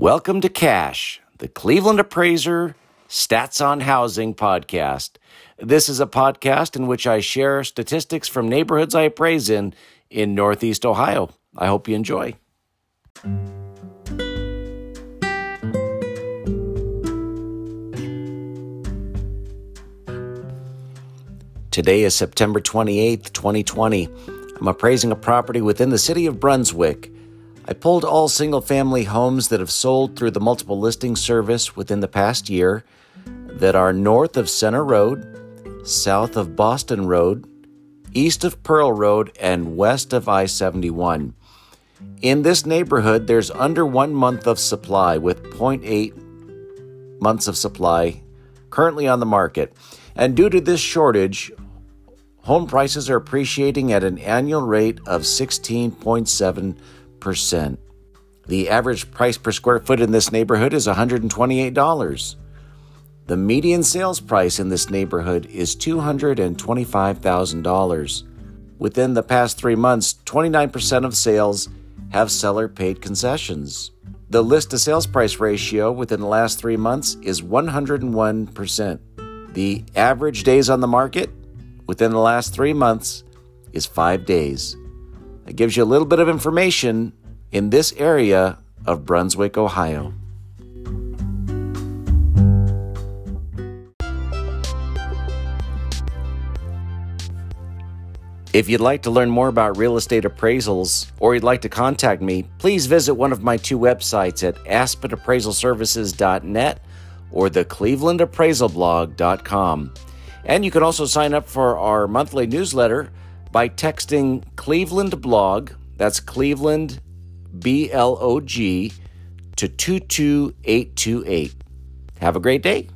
Welcome to Cash, the Cleveland Appraiser Stats on Housing podcast. This is a podcast in which I share statistics from neighborhoods I appraise in in Northeast Ohio. I hope you enjoy. Today is September 28th, 2020. I'm appraising a property within the city of Brunswick. I pulled all single family homes that have sold through the multiple listing service within the past year that are north of Center Road, south of Boston Road, east of Pearl Road, and west of I 71. In this neighborhood, there's under one month of supply with 0.8 months of supply currently on the market. And due to this shortage, home prices are appreciating at an annual rate of 16.7 percent The average price per square foot in this neighborhood is $128. The median sales price in this neighborhood is $225,000. Within the past three months, 29% of sales have seller paid concessions. The list to sales price ratio within the last three months is 101%. The average days on the market within the last three months is five days. It gives you a little bit of information in this area of Brunswick, Ohio. If you'd like to learn more about real estate appraisals or you'd like to contact me, please visit one of my two websites at aspenappraisalservices.net or theclevelandappraisalblog.com. And you can also sign up for our monthly newsletter by texting Cleveland Blog, that's Cleveland B L O G, to 22828. Have a great day.